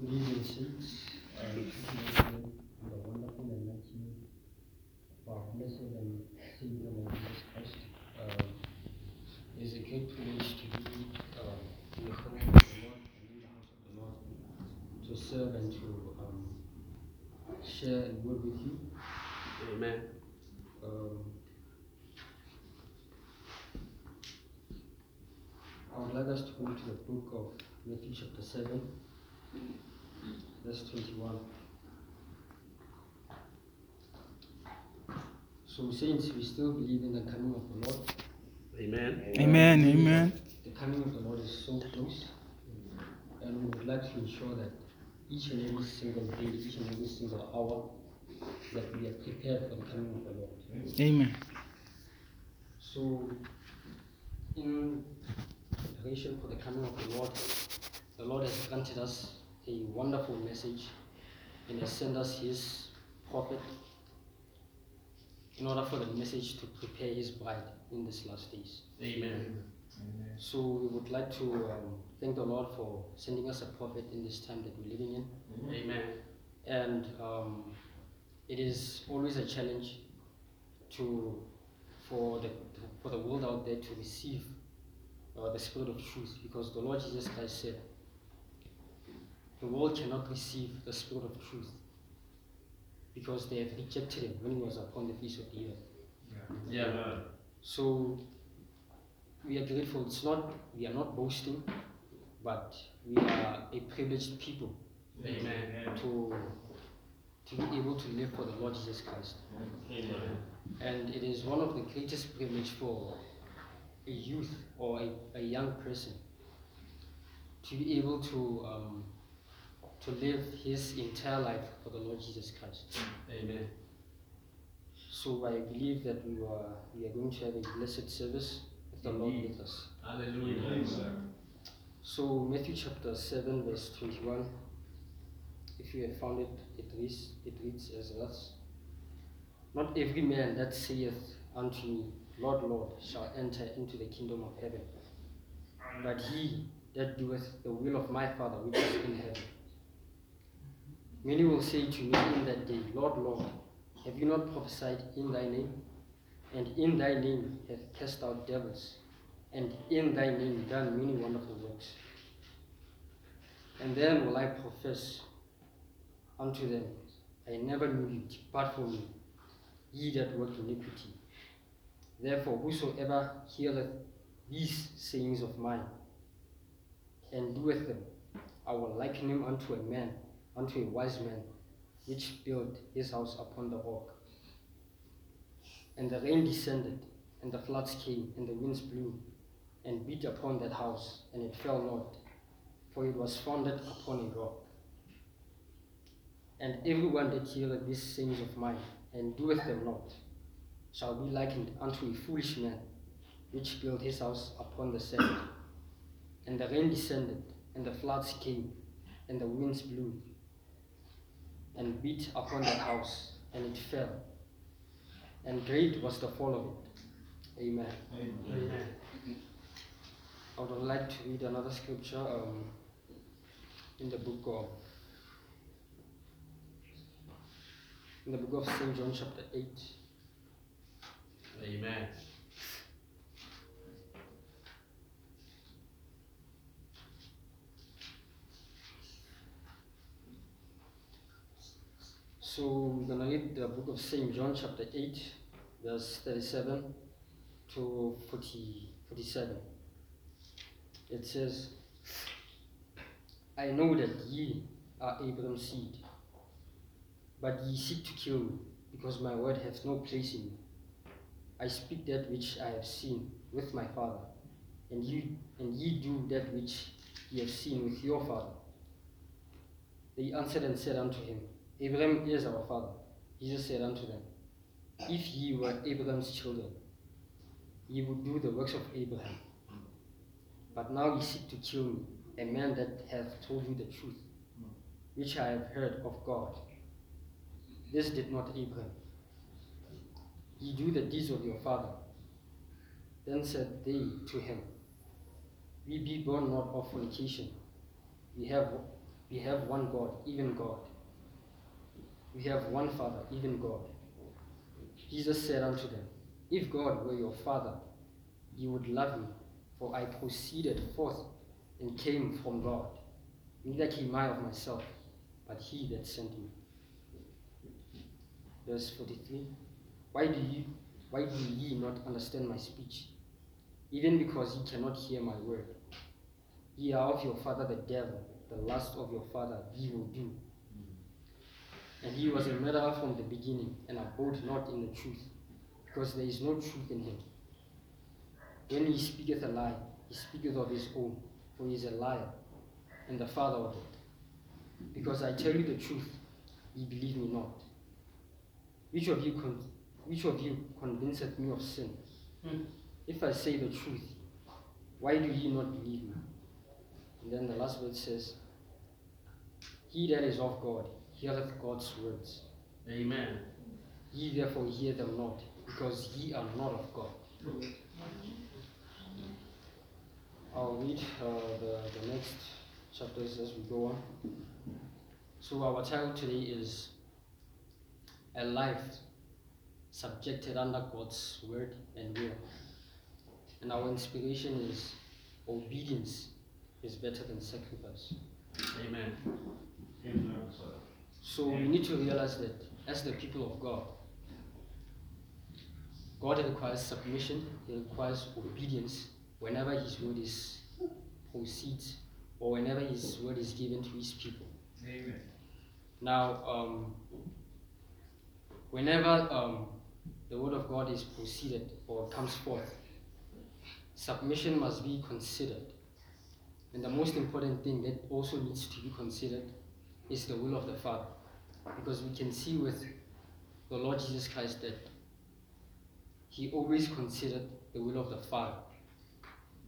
Good evening, in the wonderful and mighty of our blessed and Savior Lord Jesus Christ. Uh, it is a great privilege to be uh, in the home of the Lord and in the house of the Lord to serve and to um, share a word with you. Amen. Um, I would like us to go to the book of Matthew chapter 7, verse 21. So, saints, we still believe in the coming of the Lord. Amen. Amen, amen. The coming of the Lord is so close, and we would like to ensure that each and every single day, each and every single hour, that we are prepared for the coming of the Lord. Amen. So, in preparation for the coming of the Lord, the Lord has granted us a wonderful message and has sent us His prophet in order for the message to prepare His bride in these last days. Amen. So, we would like to um, thank the Lord for sending us a prophet in this time that we're living in. Amen. and um, it is always a challenge to for the for the world out there to receive uh, the spirit of truth because the Lord Jesus Christ said the world cannot receive the spirit of truth because they have rejected him when he was upon the face of the earth. Yeah. yeah, So we are grateful. It's not we are not boasting, but we are a privileged people Amen. to to be able to live for the Lord Jesus Christ. Amen. And it is one of the greatest privilege for a youth or a, a young person to be able to um, to live his entire life for the Lord Jesus Christ. Amen. So I believe that we are we are going to have a blessed service with the Lord with us. Hallelujah. So Matthew chapter seven verse twenty one. If you have found it, it reads it reads as thus. Not every man that saith unto me, Lord, Lord, shall enter into the kingdom of heaven, but he that doeth the will of my Father which is in heaven. Many will say to me in that day, Lord, Lord, have you not prophesied in thy name? And in thy name have cast out devils, and in thy name done many wonderful works. And then will I profess unto them, I never knew you, depart from me, ye that work iniquity. Therefore, whosoever heareth these sayings of mine, and doeth them, I will liken him unto a man, unto a wise man, which built his house upon the rock. And the rain descended, and the floods came, and the winds blew, and beat upon that house, and it fell not, for it was founded upon a rock. And everyone that heareth these sayings of mine, and doeth them not, shall be likened unto a foolish man, which built his house upon the sand. And the rain descended, and the floods came, and the winds blew, and beat upon that house, and it fell. And great was the fall of it. Amen. Amen. I would like to read another scripture um, in the book of in the book of Saint John chapter eight. Amen. So we're gonna read the book of Saint John chapter eight, verse thirty-seven to 40, 47. It says, I know that ye are Abraham's seed, but ye seek to kill me, because my word hath no place in you. I speak that which I have seen with my father, and ye and ye do that which ye have seen with your father. They answered and said unto him, Abraham is our father. Jesus said unto them, If ye were Abraham's children, ye would do the works of Abraham. But now ye seek to kill me, a man that hath told you the truth, which I have heard of God. This did not Abraham. Ye do the deeds of your father. Then said they to him, We be born not of fornication. We have We have one God, even God. We have one Father, even God. Jesus said unto them, If God were your Father, you would love me, for I proceeded forth and came from God. Neither came I of myself, but he that sent me. Verse 43 Why do you why do ye not understand my speech? Even because ye cannot hear my word. Ye are of your father the devil, the lust of your father ye will do. And he was a murderer from the beginning, and abode not in the truth, because there is no truth in him. When he speaketh a lie, he speaketh of his own, for he is a liar, and the father of it. Because I tell you the truth, ye believe me not. Which of you con- which of you convinceth me of sin? Hmm. If I say the truth, why do ye not believe me? And then the last verse says, He that is of God heareth God's words. Amen. Ye therefore hear them not, because ye are not of God. I'll read uh, the, the next chapters as we go on. So, our title today is A Life Subjected Under God's Word and Will. And our inspiration is Obedience is better than sacrifice. Amen. So we need to realize that as the people of God, God requires submission, He requires obedience whenever His word is proceeds or whenever His word is given to His people. Amen. Now, um, whenever um, the word of God is proceeded or comes forth, submission must be considered. And the most important thing that also needs to be considered is the will of the Father. Because we can see with the Lord Jesus Christ that he always considered the will of the Father.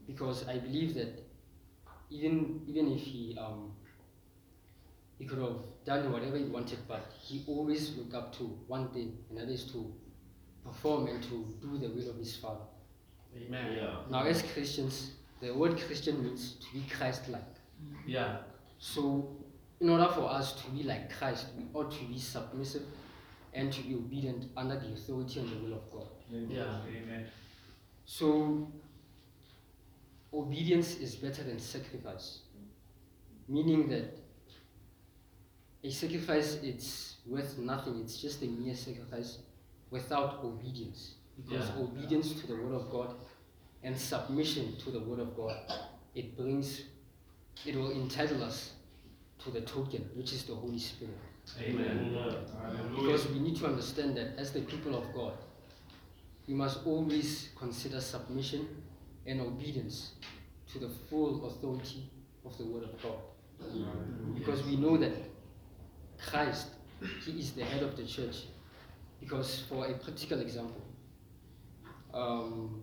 Because I believe that even even if he um, he could have done whatever he wanted, but he always looked up to one thing, and that is to perform and to do the will of his Father. Amen. Yeah. Now, as Christians, the word Christian means to be Christ-like. Yeah. So, in order for us to be like Christ, we ought to be submissive and to be obedient under the authority and the will of God. Yeah. Amen. So, obedience is better than sacrifice, meaning that a sacrifice it's worth nothing. It's just a mere sacrifice without obedience, because Yeah. obedience to the word of God and submission to the word of God, it brings, it will entitle us to the token, which is the Holy Spirit. Amen. Because we need to understand that as the people of God, we must always consider submission and obedience to the full authority of the Word of God. Because we know that Christ, He is the head of the church. Because, for a practical example, um,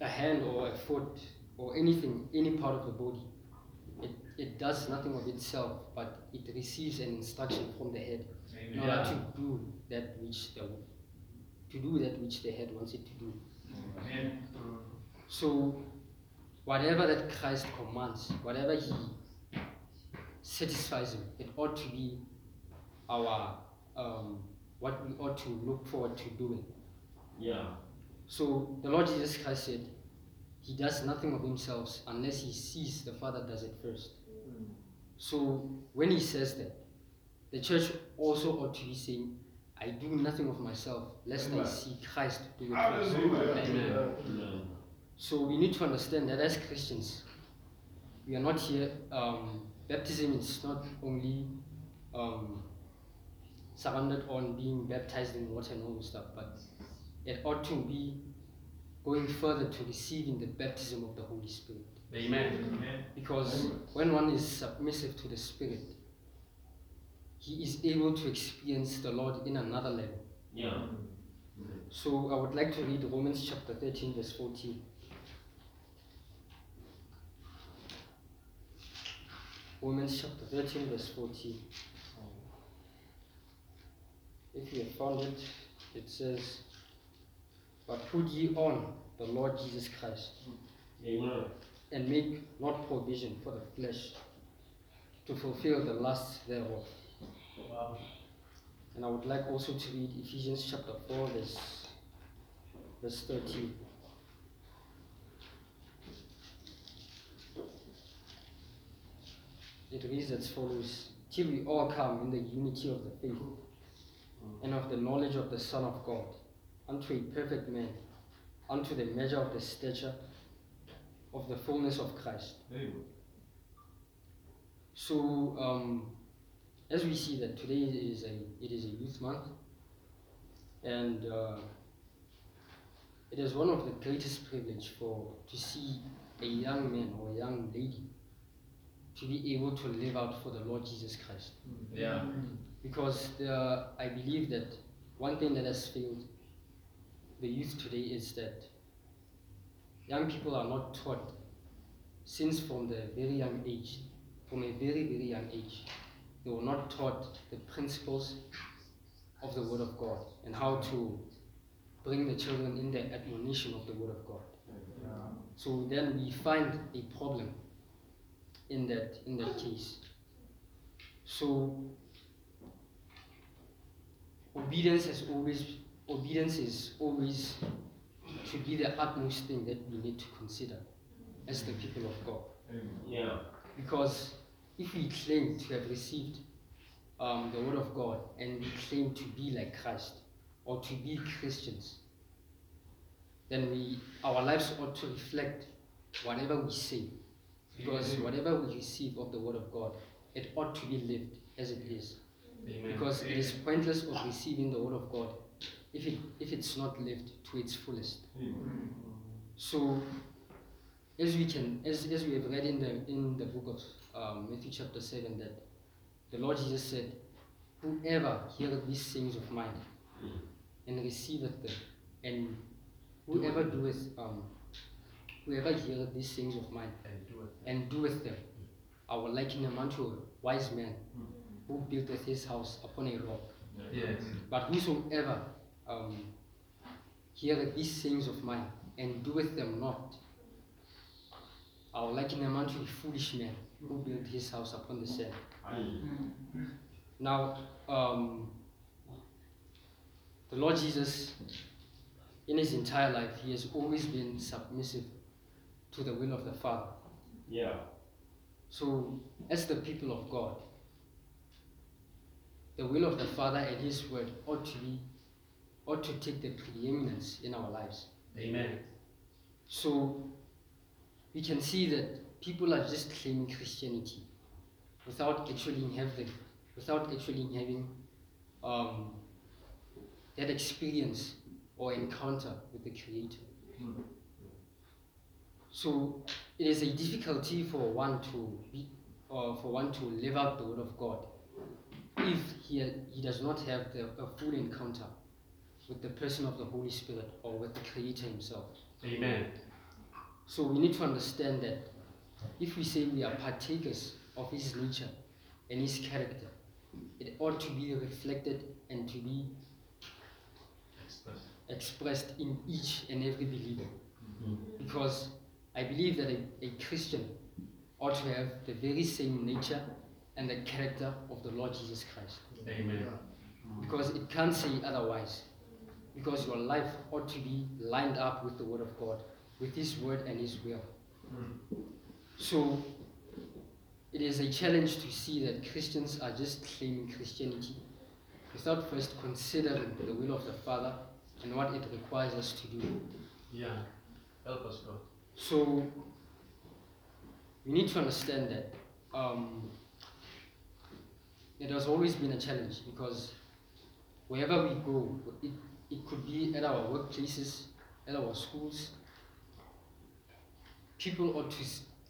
a hand or a foot or anything, any part of the body, it, does nothing of itself, but it receives an instruction from the head in order to do that which the to do that which the head wants it to do. Amen. So whatever that Christ commands, whatever he satisfies him, it ought to be our um, what we ought to look forward to doing. Yeah. So the Lord Jesus Christ said, He does nothing of Himself unless He sees the Father does it first. So when He says that, the church also ought to be saying, I do nothing of myself, lest I Amen. see Christ do it first. Hallelujah. Amen. So we need to understand that as Christians, we are not here. Um, baptism is not only um, surrounded on being baptized in water and all those stuff, but it ought to be going further to receiving the baptism of the Holy Spirit. Amen. Amen. Because when one is submissive to the Spirit, he is able to experience the Lord in another level. Yeah. So I would like to read Romans chapter 13, verse 14. Romans chapter 13, verse 14. If you have found it, it says, But put ye on the Lord Jesus Christ, Amen. And make not provision for the flesh to fulfill the lust thereof. Wow. And I would like also to read Ephesians chapter 4, verse, verse 13. It reads as follows Till we all come in the unity of the faith and of the knowledge of the Son of God, unto a perfect man, unto the measure of the stature of the fullness of Christ. Amen. So, um, as we see that today is a it is a youth month, and uh, it is one of the greatest privilege for to see a young man or a young lady to be able to live out for the Lord Jesus Christ. Yeah. Because the, I believe that one thing that has failed the youth today is that young people are not taught since from the very young age, from a very, very young age, they were not taught the principles of the Word of God and how to bring the children in the admonition of the Word of God. So then we find a problem in that in that case. So obedience has always obedience is always to be the utmost thing that we need to consider as the people of God. Yeah. Because if we claim to have received um, the word of God and we claim to be like Christ or to be Christians, then we our lives ought to reflect whatever we say. Because whatever we receive of the word of God, it ought to be lived as it is. Amen. Because it is pointless of receiving the word of God if it if it's not lived to its fullest. So, as we can, as, as we have read in the in the book of um, Matthew chapter seven, that the Lord Jesus said, "Whoever heareth these things of mine and receiveth them, and whoever doeth um, whoever heareth these things of mine And and doeth them, I will liken him unto a wise man who buildeth his house upon a rock. Yes. But whosoever um, heareth these things of mine and doeth them not, I will liken him unto a foolish man who built his house upon the sand. Now, um, the Lord Jesus, in his entire life, he has always been submissive to the will of the Father. Yeah. So, as the people of God, the will of the Father and His word ought to be, ought to take the preeminence in our lives. Amen. So, we can see that people are just claiming Christianity without actually having, without actually having um, that experience or encounter with the Creator. So it is a difficulty for one to be, or for one to live out the word of God if he, he does not have the, a full encounter with the person of the Holy Spirit or with the Creator Himself. Amen. So we need to understand that if we say we are partakers of His nature and His character, it ought to be reflected and to be Express. expressed in each and every believer. Mm-hmm. Because I believe that a, a Christian ought to have the very same nature and the character of the Lord Jesus Christ. Amen. Because it can't say otherwise. Because your life ought to be lined up with the Word of God, with His Word and His will. So it is a challenge to see that Christians are just claiming Christianity without first considering the will of the Father and what it requires us to do. Yeah. Help us, God. So we need to understand that um, it has always been a challenge because wherever we go, it, it could be at our workplaces, at our schools, people ought to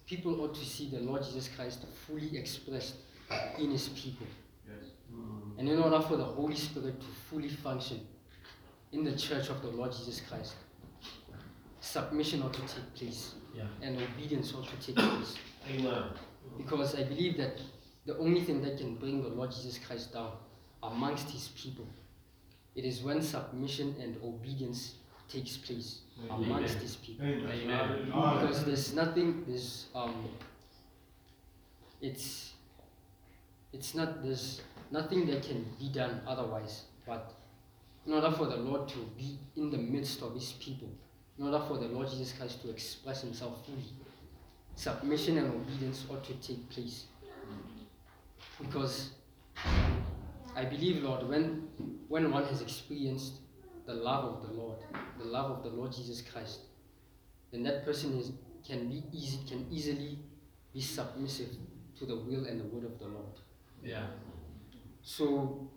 people ought to see the Lord Jesus Christ fully expressed in His people. Yes. And in order for the Holy Spirit to fully function in the church of the Lord Jesus Christ, submission ought to take place Yeah. and obedience ought to take place. Amen. Because I believe that the only thing that can bring the Lord Jesus Christ down amongst his people, it is when submission and obedience takes place amongst Amen. his people. Amen. Because there's nothing, there's um it's it's not there's nothing that can be done otherwise. But in order for the Lord to be in the midst of his people, in order for the Lord Jesus Christ to express himself fully, submission and obedience ought to take place. Because I believe, Lord, when when one has experienced the love of the Lord, the love of the Lord Jesus Christ, then that person is can be easy can easily be submissive to the will and the word of the Lord. Yeah. So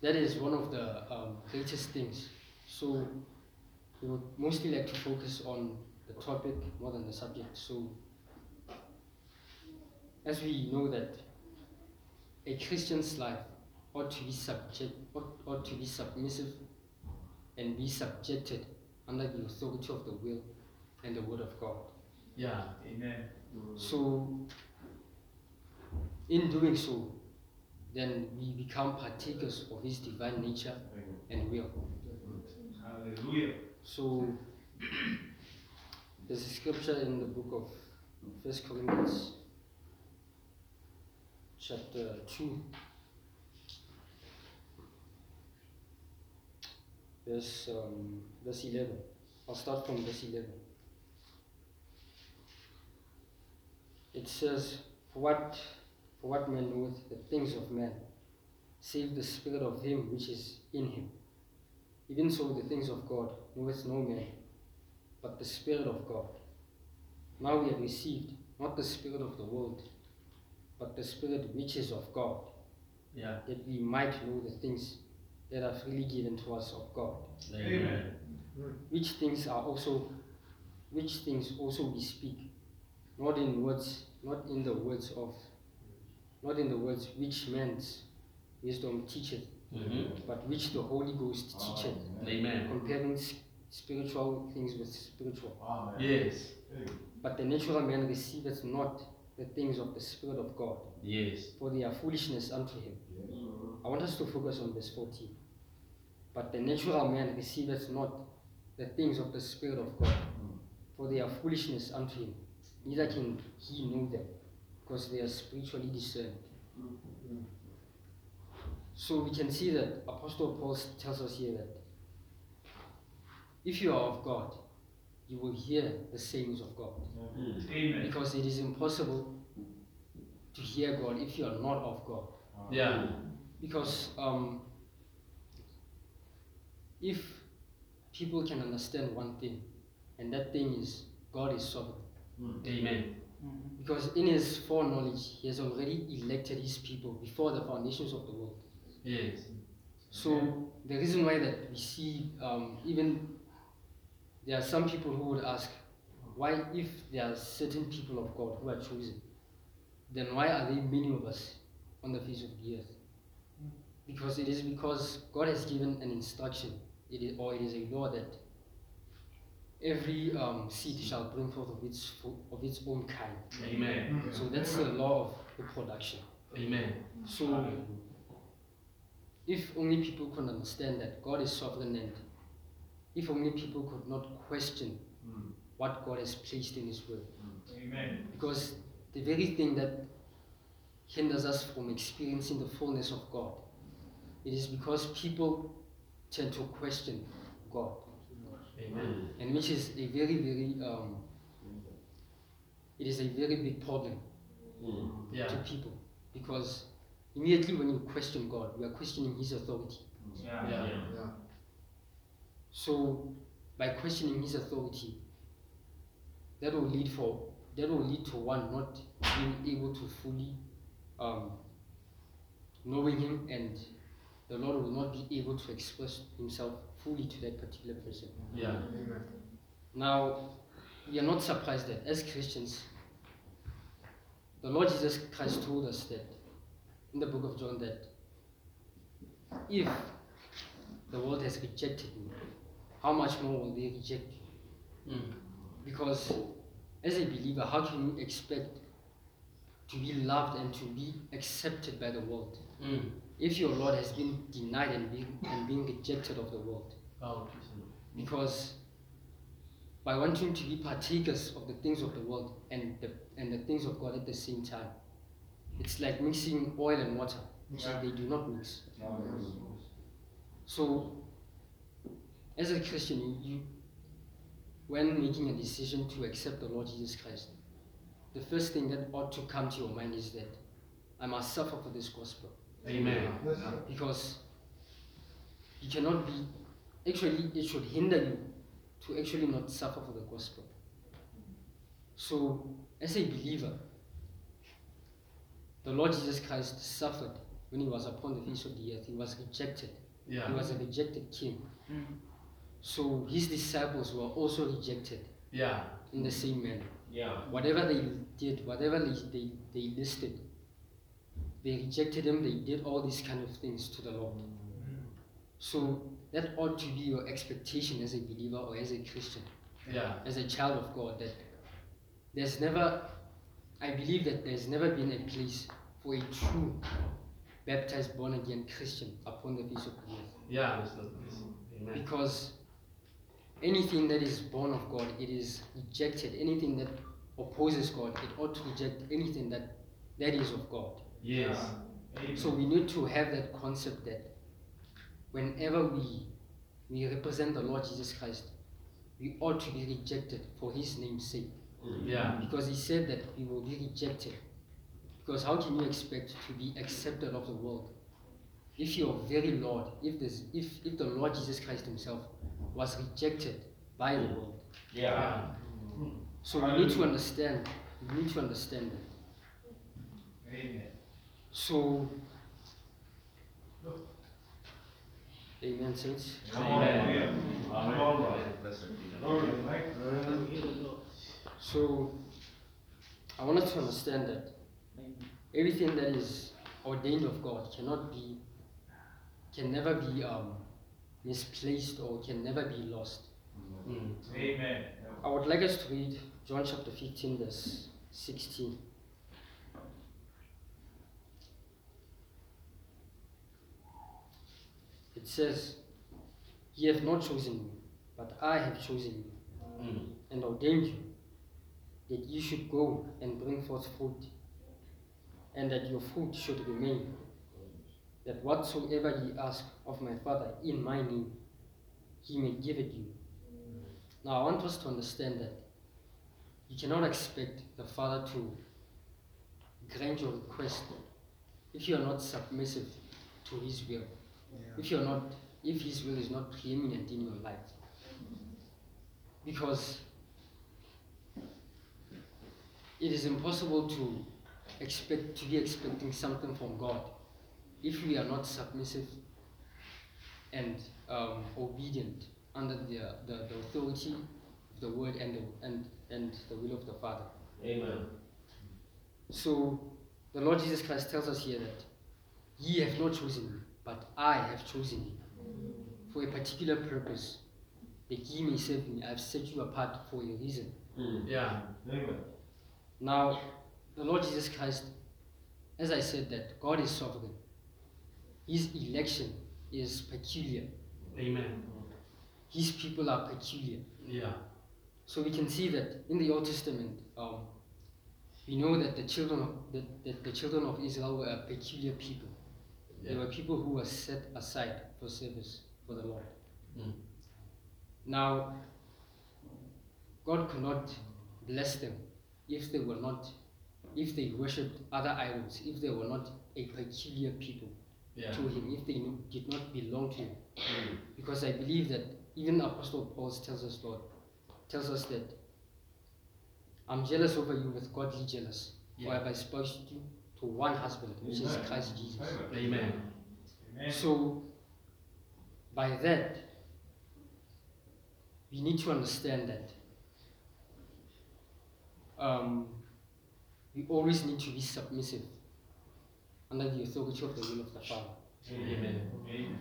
that is one of the um, greatest things. So we would mostly like to focus on the topic more than the subject. So as we know that a Christian's life ought to be subject ought, ought to be submissive and be subjected under the authority of the will and the word of God. Yeah. Amen. So, in doing so, then we become partakers of His divine nature and will. Hallelujah. So, there's a scripture in the book of First Corinthians, chapter 2, verse, um, verse 11. I'll start from verse 11. It says, For what, for what man knoweth the things of man, save the spirit of him which is in him? Even so, the things of God knoweth no man, but the Spirit of God. Now we have received not the Spirit of the world, but the Spirit which is of God, Yeah. that we might know the things that are freely given to us of God. Amen. Which things are also, which things also we speak, not in words, not in the words of, not in the words which man's wisdom teacheth, Mm-hmm. but which the Holy Ghost teacheth, Amen. comparing spiritual things with spiritual. Yes. But the natural man receiveth not the things of the Spirit of God, Yes. for they are foolishness unto him. I want us to focus on verse 14. But the natural man receiveth not the things of the Spirit of God, hmm. for they are foolishness unto him. Neither can he know them, because they are spiritually discerned. Hmm. So we can see that Apostle Paul tells us here that if you are of God, you will hear the sayings of God. Amen. Because it is impossible to hear God if you are not of God. Yeah. Because um, if people can understand one thing, and that thing is God is sovereign. Amen. Because in his foreknowledge, he has already elected his people before the foundations of the world. Yes. So the reason why that we see um, even there are some people who would ask, why if there are certain people of God who are chosen, then why are there many of us on the face of the earth? Because it is because God has given an instruction, it is, or it is a law that every um, seed shall bring forth of its of its own kind. Amen. So that's the law of reproduction. Amen. So if only people could understand that God is sovereign and if only people could not question hmm. what God has placed in His word. Hmm. Amen. Because the very thing that hinders us from experiencing the fullness of God, it is because people tend to question God, Amen. and which is a very, very, um, it is a very big problem hmm. Yeah. to people. Because immediately when you question God, you are questioning His authority. Yeah. Yeah. So by questioning his authority, that will lead for that will lead to one not being able to fully um, knowing him and the Lord will not be able to express himself fully to that particular person. Yeah. Now, we are not surprised that as Christians, the Lord Jesus Christ told us that in the book of John that if the world has rejected me, how much more will they reject you? Mm. Because as a believer, how can you expect to be loved and to be accepted by the world Mm. if your Lord has been denied and being, and being rejected of the world? Oh, because by wanting to be partakers of the things of the world and the, and the things of God at the same time, it's like mixing oil and water, which Yeah. they do not mix. So, as a Christian, you, you, when making a decision to accept the Lord Jesus Christ, the first thing that ought to come to your mind is that I must suffer for this gospel Amen. because you cannot be. Actually, it should hinder you to actually not suffer for the gospel. So, as a believer, the Lord Jesus Christ suffered when he was upon the face of the earth. He was rejected. He was a rejected king. Mm. So his disciples were also rejected Yeah. in the same manner. Yeah. Whatever they did, whatever they, they, they listed, they rejected him, they did all these kind of things to the Lord. Mm-hmm. So that ought to be your expectation as a believer or as a Christian, Yeah. as a child of God, that there's never, I believe that there's never been a place for a true baptized born again Christian upon the face of the earth. Yeah. That's not this. Amen. because anything that is born of God, it is rejected. Anything that opposes God, it ought to reject anything that that is of God. Yes. Amen. So we need to have that concept that whenever we we represent the Lord Jesus Christ, we ought to be rejected for His name's sake, Yeah. because He said that we will be rejected. Because how can you expect to be accepted of the world if your very Lord, if this, if if the Lord Jesus Christ Himself was rejected by the world? Yeah. So we need to understand. We need to understand that. Amen. So, Amen, saints. Amen. Glory to God. So, I want us to understand that everything that is ordained of God cannot be, can never be um, misplaced or can never be lost. Mm. Amen. I would like us to read John chapter 15, verse 16. It says, Ye have not chosen me, but I have chosen you Mm. and ordained you that you should go and bring forth fruit, and that your fruit should remain, that whatsoever ye ask of my Father in my name, he may give it you. Now, I want us to understand that you cannot expect the Father to grant your request if you are not submissive to His will. If you are not, if His will is not preeminent in your life. Because it is impossible to expect to be expecting something from God if we are not submissive and um, obedient under the, the, the authority of the word and the, and, and the will of the Father. Amen. So the Lord Jesus Christ tells us here that ye have not chosen me, but I have chosen you for a particular purpose, that ye may serve me. I have set you apart for a reason. Yeah. Amen. Now, the Lord Jesus Christ, as I said, that God is sovereign. His election is peculiar. Amen. His people are peculiar. Yeah. So we can see that in the Old Testament, um, we know that the children of that, that the children of Israel were a peculiar people. They were people who were set aside for service for the Lord. Mm. Now, God could not bless them if they were not, if they worshipped other idols, if they were not a peculiar people Yeah. to Him, if they did not belong to Him. Because I believe that even Apostle Paul tells us, Lord, tells us that I'm jealous over you with godly jealous, for I Yeah. have espoused you to one husband, which is Christ Jesus. Amen. Amen. So, by that, we need to understand that um, we always need to be submissive under the authority of the will of the Father. Amen. Amen.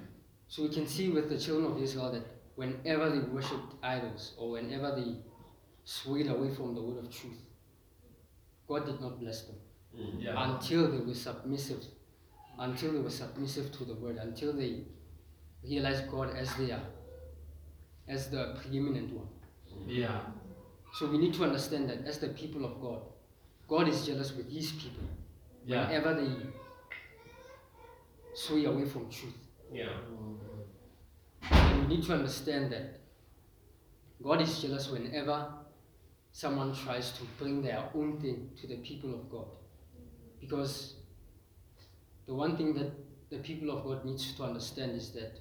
So we can see with the children of Israel that whenever they worshipped idols or whenever they swayed away from the word of truth, God did not bless them Yeah. until they were submissive, until they were submissive to the word, until they realized God as their, as the preeminent one. Yeah. So we need to understand that as the people of God, God is jealous with His people. Yeah. whenever they sway away from truth. Yeah. Mm-hmm. And we need to understand that God is jealous whenever someone tries to bring their own thing to the people of God. Because the one thing that the people of God needs to understand is that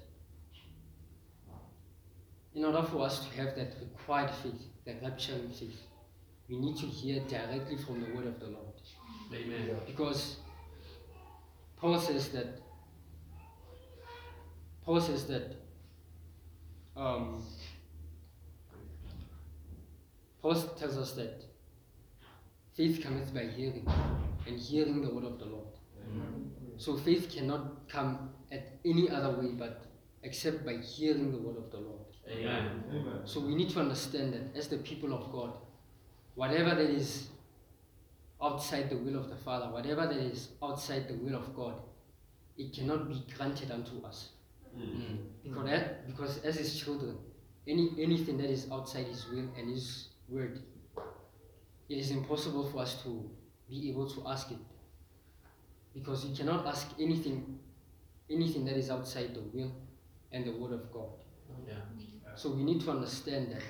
in order for us to have that required faith, that rapturing faith, we need to hear directly from the word of the Lord. Amen. Because Paul says that Paul says that um, Paul tells us that faith cometh by hearing, and hearing the word of the Lord. So faith cannot come at any other way but except by hearing the word of the Lord. Amen. Amen. So we need to understand that as the people of God, whatever that is outside the will of the Father, whatever that is outside the will of God, it cannot be granted unto us. Mm. Because, that, because as His children, any anything that is outside His will and His word, it is impossible for us to be able to ask it. Because you cannot ask anything, anything that is outside the will and the word of God. Yeah. So we need to understand that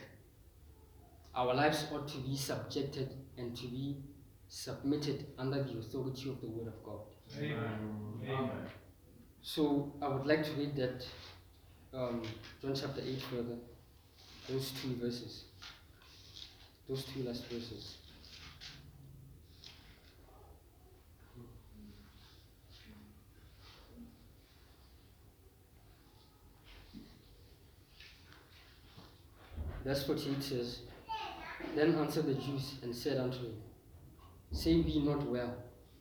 our lives ought to be subjected and to be submitted under the authority of the Word of God. Amen. Amen. So I would like to read that um, John chapter 8 further, those two verses, those two last verses. Verse 14 says, Then answered the Jews and said unto him, Say we not well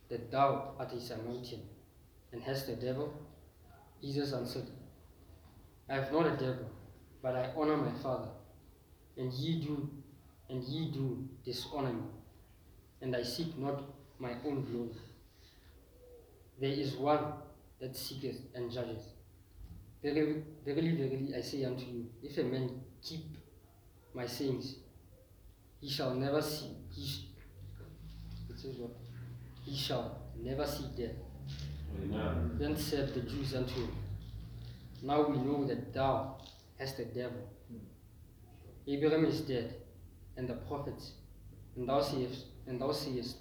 that thou art a Samaritan, and hast a devil? Jesus answered, I have not a devil, but I honor my Father, and ye do and ye do dishonor me, and I seek not my own glory. There is one that seeketh and judgeth. Verily, verily, verily, I say unto you, if a man keep my sayings, he shall never see. He, sh-? He shall never see death. Amen. Then said the Jews unto him, Now we know that thou hast a devil. Abraham is dead, and the prophets, and thou sayest, and thou sayest,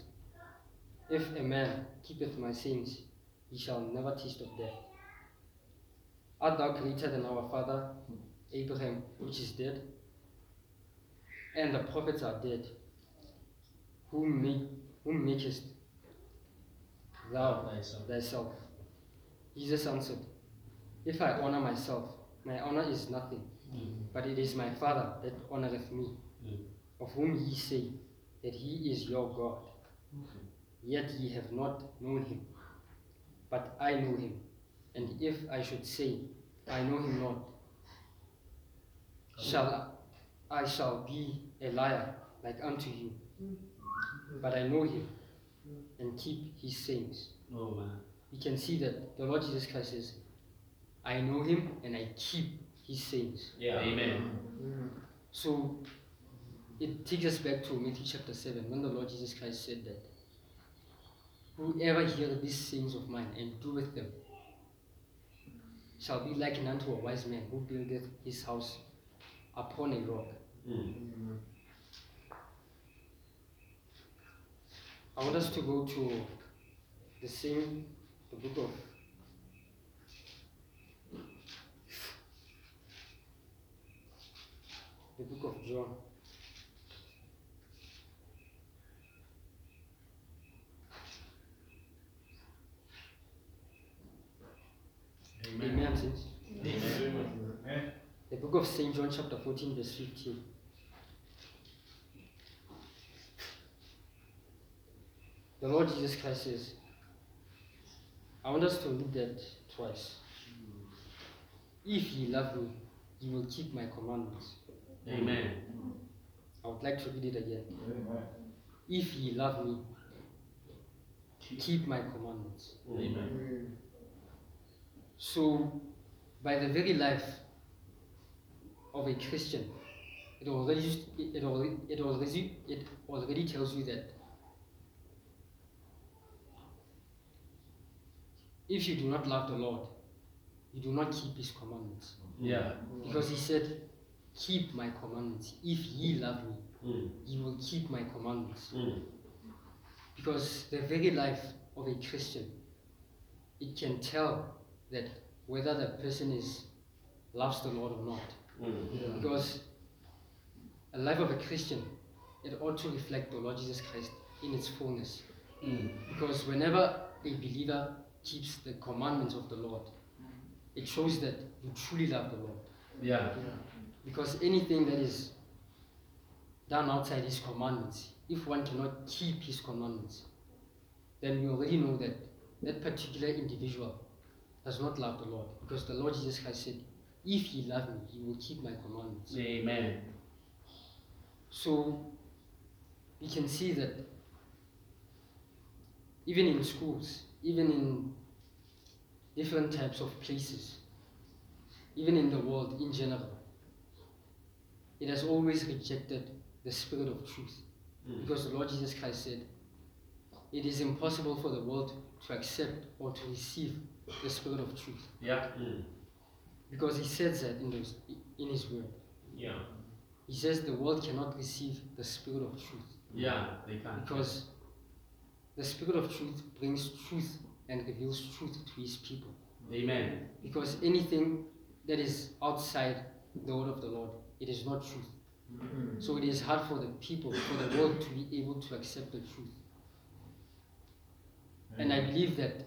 If a man keepeth my sayings, he shall never taste of death. Art thou greater than our father Abraham, which is dead? And the prophets are dead. Whom, make, whom makest thou Thyself. Jesus answered, If I honor myself, my honor is nothing, Mm. but it is my Father that honoreth me, Mm. of whom ye say that he is your God. Yet ye have not known him, but I know him. And if I should say, I know him not, shall I, I shall be a liar like unto you. But I know him and keep his sayings. Oh man. we can see that the Lord Jesus Christ says, I know him and I keep his sayings. Yeah. Amen. So it takes us back to Matthew chapter 7 when the Lord Jesus Christ said that whoever heareth these sayings of mine and doeth them shall be likened unto a wise man who buildeth his house upon a rock. Mm. I want us to go to the same, the book of the book of John. Amen. Amen. Amen. The book of St. John, chapter 14, verse 15. The Lord Jesus Christ says, I want us to read that twice. If ye love me, you will keep my commandments. Amen. I would like to read it again. Amen. If ye love me, keep my commandments. Amen. So, by the very life of a Christian, it already it already it already it already tells you that if you do not love the Lord, you do not keep his commandments. Yeah. Because he said, Keep my commandments. If ye love me, Mm. ye will keep my commandments. Mm. Because the very life of a Christian, it can tell that whether the person is loves the Lord or not. Mm. Because a life of a Christian, it ought to reflect the Lord Jesus Christ in its fullness. Mm. Because whenever a believer keeps the commandments of the Lord, it shows that you truly love the Lord. Yeah. Because anything that is done outside his commandments, if one cannot keep his commandments, then we already know that that particular individual does not love the Lord. Because the Lord Jesus Christ said, If ye love me, ye will keep my commandments. Amen. So we can see that even in schools, even in different types of places, even in the world in general, it has always rejected the spirit of truth. Mm. Because the Lord Jesus Christ said, It is impossible for the world to accept or to receive the spirit of truth. Yeah. Mm. Because He says that in, those, in His word. Yeah. He says the world cannot receive the spirit of truth. Yeah. They can't. Because the Spirit of truth brings truth and reveals truth to His people. Amen. Because anything that is outside the word of the Lord, it is not truth. Mm-hmm. So it is hard for the people, for the world to be able to accept the truth. And I believe that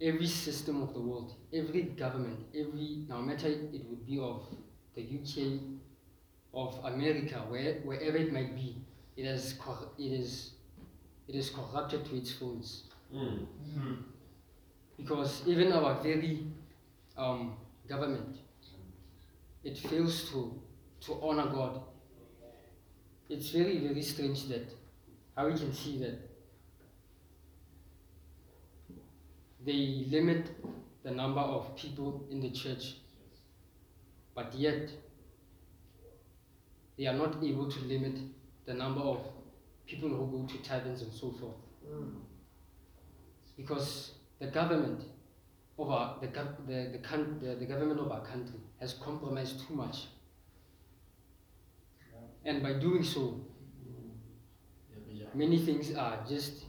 every system of the world, every government, every, no matter it would be of the UK, of America, where, wherever it might be, it is, it is, it is corrupted to its fullness. Mm. Because even our very um, government, it fails to, to honor God. It's very, very strange that how we can see that they limit the number of people in the church, but yet they are not able to limit the number of people who go to taverns and so forth. Because the government of our, the, gov- the, the, the, the government of our country has compromised too much. And by doing so, many things are just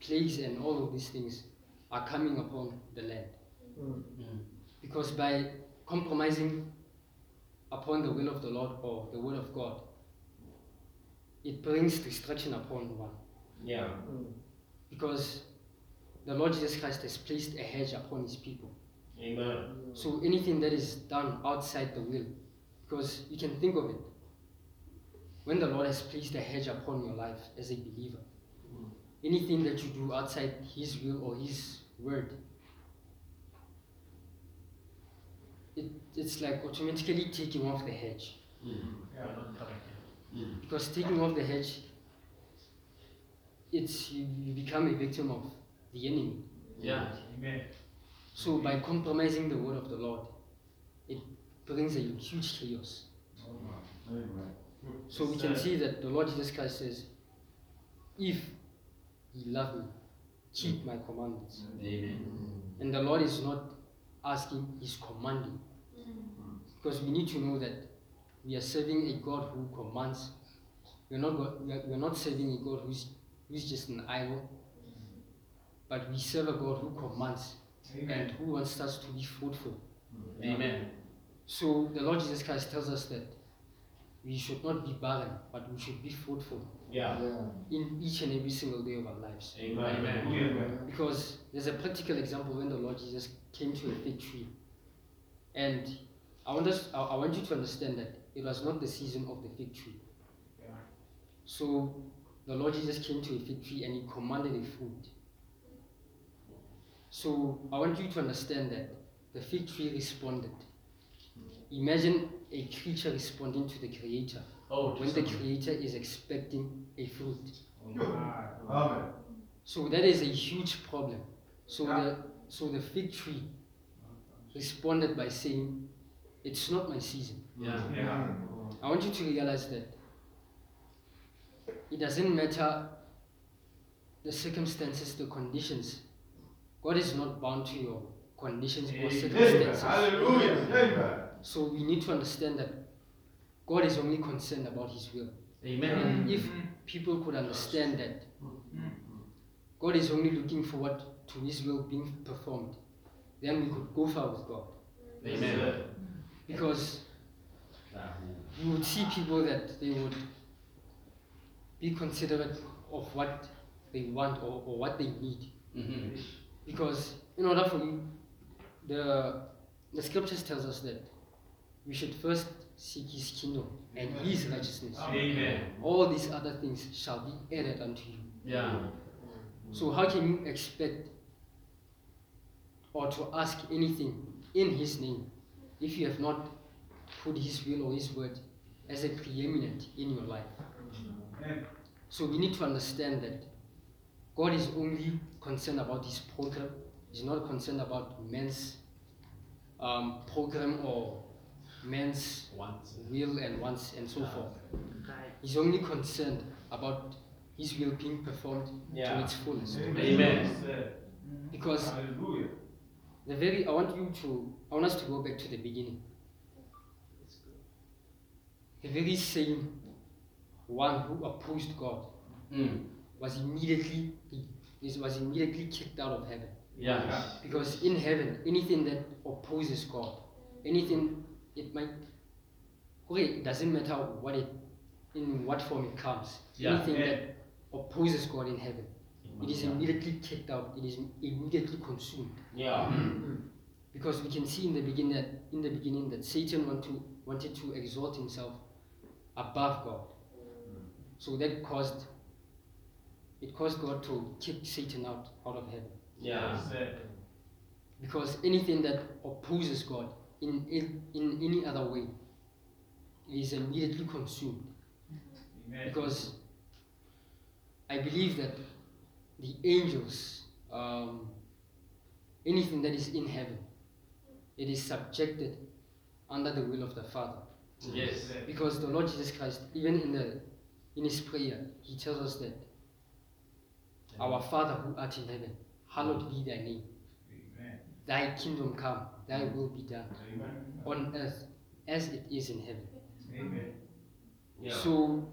plagues and all of these things are coming upon the land. Mm. Because by compromising upon the will of the Lord or the will of God, it brings destruction upon one. Yeah. Because the Lord Jesus Christ has placed a hedge upon his people. Amen. So anything that is done outside the will, because you can think of it, when the Lord has placed a hedge upon your life as a believer, anything that you do outside His will or His word, it, it's like automatically taking off the hedge. Mm. Yeah. Mm. Because taking off the hedge, it's you, you become a victim of the enemy. Yeah. Amen. So by compromising the word of the Lord, it brings a huge chaos. So we can see that the Lord Jesus Christ says, If ye love me, keep my commandments. Amen. And the Lord is not asking, He's commanding. Because we need to know that we are serving a God who commands. We're not, go- we are, we are not serving a God who's, who's just an idol, but we serve a God who commands and who wants us to be fruitful. Amen. So the Lord Jesus Christ tells us that we should not be barren, but we should be fruitful Yeah. in each and every single day of our lives. Amen. Amen. Hallelujah. Because there's a practical example when the Lord Jesus came to a fig tree. And I want, us, I, I want you to understand that it was not the season of the fig tree. Yeah. So the Lord Jesus came to a fig tree and he commanded a fruit. So I want you to understand that the fig tree responded. Imagine a creature responding to the Creator Oh, when the Creator is expecting a fruit. Amen. So that is a huge problem. So Yeah. the so the fig tree responded by saying, It's not my season. Yeah. Yeah. I want you to realize that it doesn't matter the circumstances, the conditions God is not bound to your conditions or Amen. circumstances. Hallelujah. Amen. So we need to understand that God is only concerned about His will. Amen. And if mm-hmm. people could understand that mm-hmm. God is only looking forward to His will being performed, then we could go far with God. Amen. Because you would see people that they would be considerate of what they want or, or what they need. Mhm. Because in order for you, the the scriptures tells us that we should first seek His kingdom and His righteousness. Amen. All these other things shall be added unto you. Yeah. So how can you expect or to ask anything in His name if you have not put His will or His word as a preeminent in your life? So we need to understand that God is only concerned about His program. He's not concerned about man's um, program or man's Once. will and wants and so forth. He's only concerned about His will being performed to its fullest. Amen. Because Hallelujah. The very I want you to I want us to go back to the beginning. The very same one who opposed God Mm. was immediately was immediately kicked out of heaven. Yeah. Because in heaven, anything that opposes God, anything it might okay, it doesn't matter what it in what form it comes. Yeah. Anything Yeah. that opposes God in heaven, it is immediately kicked out, it is immediately consumed. Yeah. Mm. Mm. Because we can see in the beginning that in the beginning that Satan want to, wanted to exalt himself above God. Mm. So that caused it caused God to kick Satan out out of heaven. Yeah. Because anything that opposes God in in, in any other way is immediately consumed. Amen. Because I believe that the angels, um, anything that is in heaven, it is subjected under the will of the Father. Yes. Because the Lord Jesus Christ, even in the in his prayer, he tells us that our Father who art in heaven, hallowed be thy name. Amen. Thy kingdom come, thy will be done Amen. on earth as it is in heaven. Amen. Yeah. So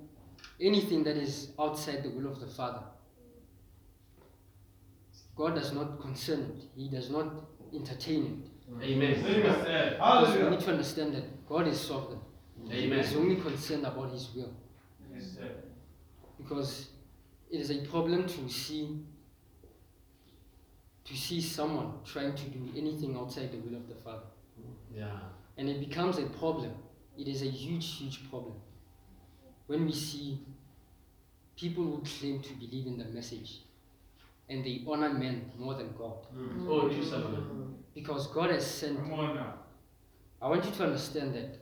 anything that is outside the will of the Father, God does not concern it. He does not entertain it. Amen. Amen. Because we need to understand that God is sovereign. He Amen. is only concerned about his will. Yes. Because it is a problem to see to see someone trying to do anything outside the will of the Father. Yeah. And it becomes a problem. It is a huge, huge problem. When we see people who claim to believe in the message and they honor men more than God. Oh, true Solomon. Because God has sent, Come on now. I want you to understand that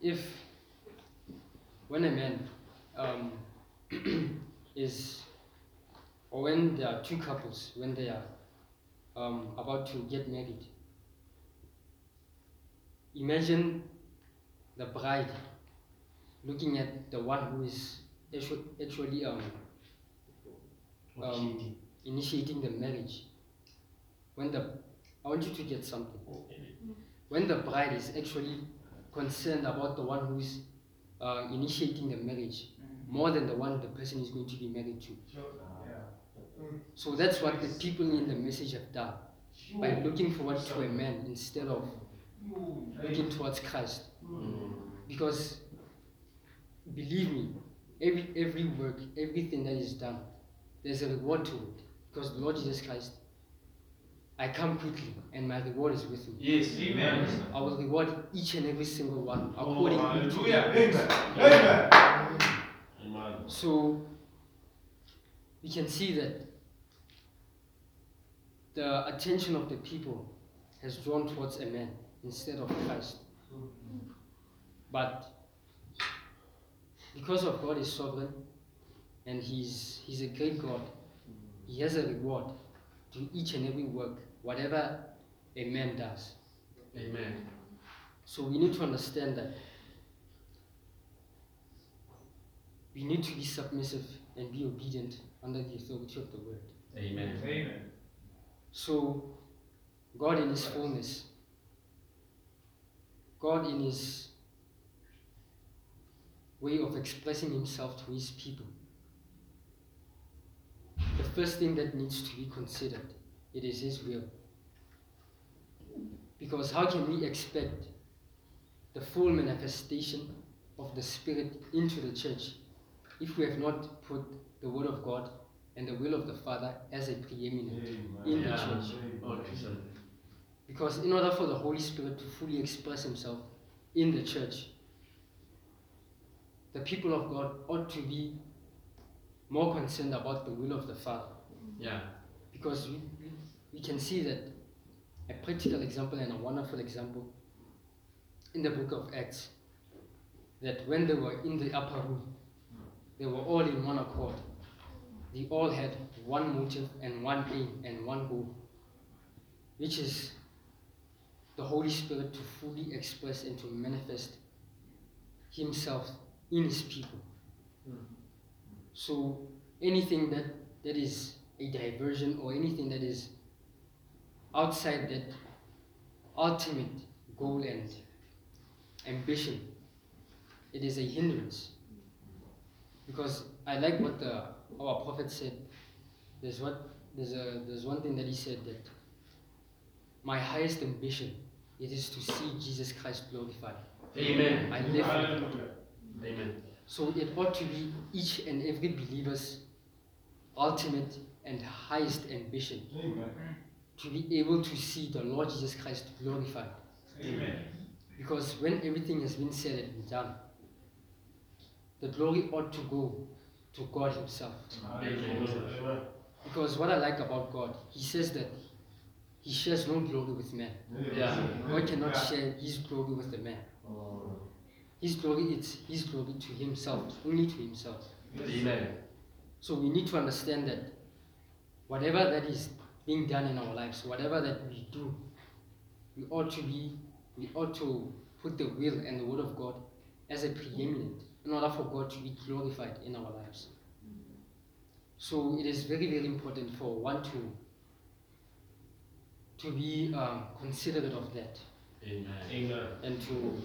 if, when a man um, is, or when there are two couples, when they are um, about to get married, imagine the bride looking at the one who is actu- actually um, um, initiating the marriage. When the, I want you to get something. When the bride is actually concerned about the one who is uh, initiating the marriage more than the one the person is going to be married to. So that's what the people in the message have done. By looking forward to a man instead of looking towards Christ. Mm. Because believe me, every every work, everything that is done, there's a reward to it. Because the Lord Jesus Christ, I come quickly and my reward is with me. Yes. Amen. I will reward each and every single one Oh, according to hallelujah. their Amen. Amen. Amen. So we can see that the attention of the people has drawn towards a man instead of Christ. But because of God is sovereign and he's he's a great God, he has a reward to each and every work, whatever a man does. Amen. So we need to understand that we need to be submissive and be obedient under the authority of the word. Amen. Amen. So, God in His fullness, God in His way of expressing Himself to His people, the first thing that needs to be considered, it is His will. Because how can we expect the full manifestation of the Spirit into the church if we have not put the Word of God and the will of the Father as a preeminent in the church? Son. Because in order for the Holy Spirit to fully express Himself in the church, the people of God ought to be more concerned about the will of the Father. Yeah. Because we, we, can see that a practical example and a wonderful example in the book of Acts that when they were in the upper room, they were all in one accord. They all had one motive and one aim and one goal, which is the Holy Spirit to fully express and to manifest Himself in His people. Hmm. So anything that, that is a diversion or anything that is outside that ultimate goal and ambition, it is a hindrance. Because I like what the, our prophet said. There's what there's a there's one thing that he said that my highest ambition it is to see Jesus Christ glorified. Amen. I live for him. Hallelujah. Amen. So it ought to be each and every believer's ultimate and highest ambition Amen. to be able to see the Lord Jesus Christ glorified. Amen. Because when everything has been said and done, the glory ought to go to God Himself. Hallelujah. Because what I like about God, He says that He shares no glory with man. Yeah. God cannot share His glory with the man. Oh. His glory is His glory to Himself, only to Himself. Amen. So we need to understand that whatever that is being done in our lives, whatever that we do, we ought to be, we ought to put the will and the word of God as a preeminent in order for God to be glorified in our lives. So it is very, very important for one to to be um, considerate of that Amen. Amen. and to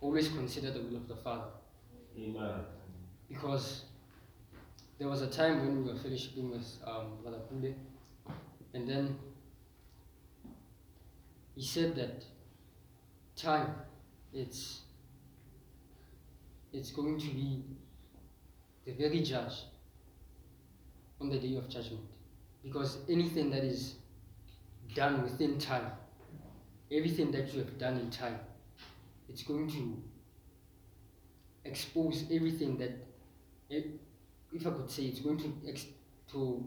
always consider the will of the Father. Amen. because there was a time when we were fellowshipping with um, Brother Pule, and then he said that time it's it's going to be the very judge on the day of judgment because anything that is done within time everything that you have done in time it's going to expose everything that it, if I could say it's going to ex, to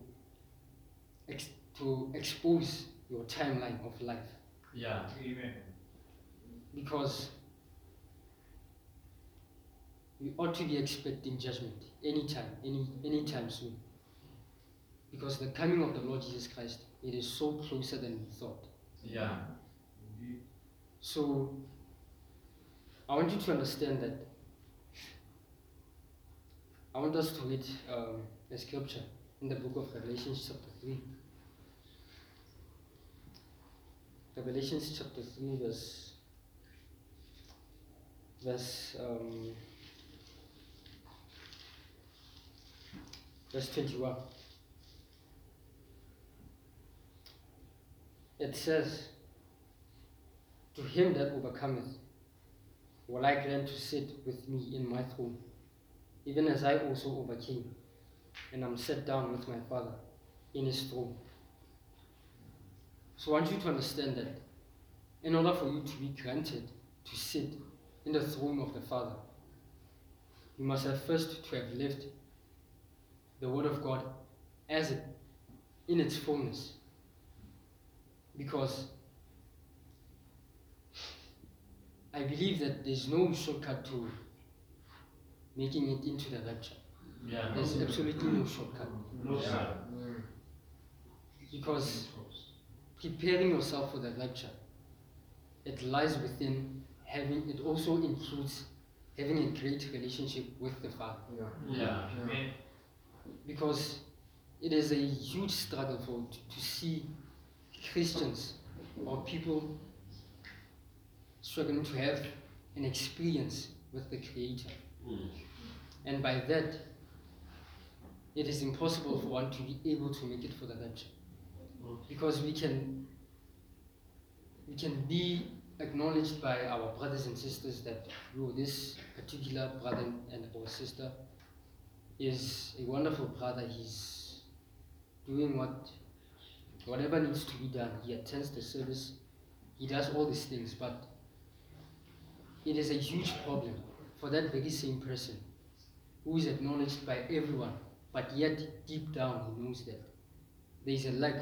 ex, to expose your timeline of life Yeah. Amen. because we ought to be expecting judgment anytime, any anytime soon. Because the coming of the Lord Jesus Christ, it is so closer than we thought. Yeah. So I want you to understand that I want us to read um, a scripture in the book of Revelation, chapter 3. Revelations chapter 3, verse, verse, um, verse 21. It says, To him that overcometh, will I grant to sit with me in my throne, even as I also overcame, and am set down with my Father in his throne. So I want you to understand that in order for you to be granted to sit in the throne of the Father, you must have first to have lived the Word of God as it in its fullness. Because I believe that there's no shortcut to making it into the rapture. Yeah. There's absolutely no shortcut. No, sir. Because preparing yourself for the rapture, it lies within having, it also includes having a great relationship with the Father. Yeah. Amen. Because it is a huge struggle for to, to see Christians or people struggling to have an experience with the Creator. Mm. And by that, it is impossible for one to be able to make it for the rapture. Because we can we can be acknowledged by our brothers and sisters that yo, this particular brother and or sister is a wonderful brother. He's doing what whatever needs to be done. He attends the service, he does all these things, but it is a huge problem for that very same person who is acknowledged by everyone, but yet deep down he knows that there is a lack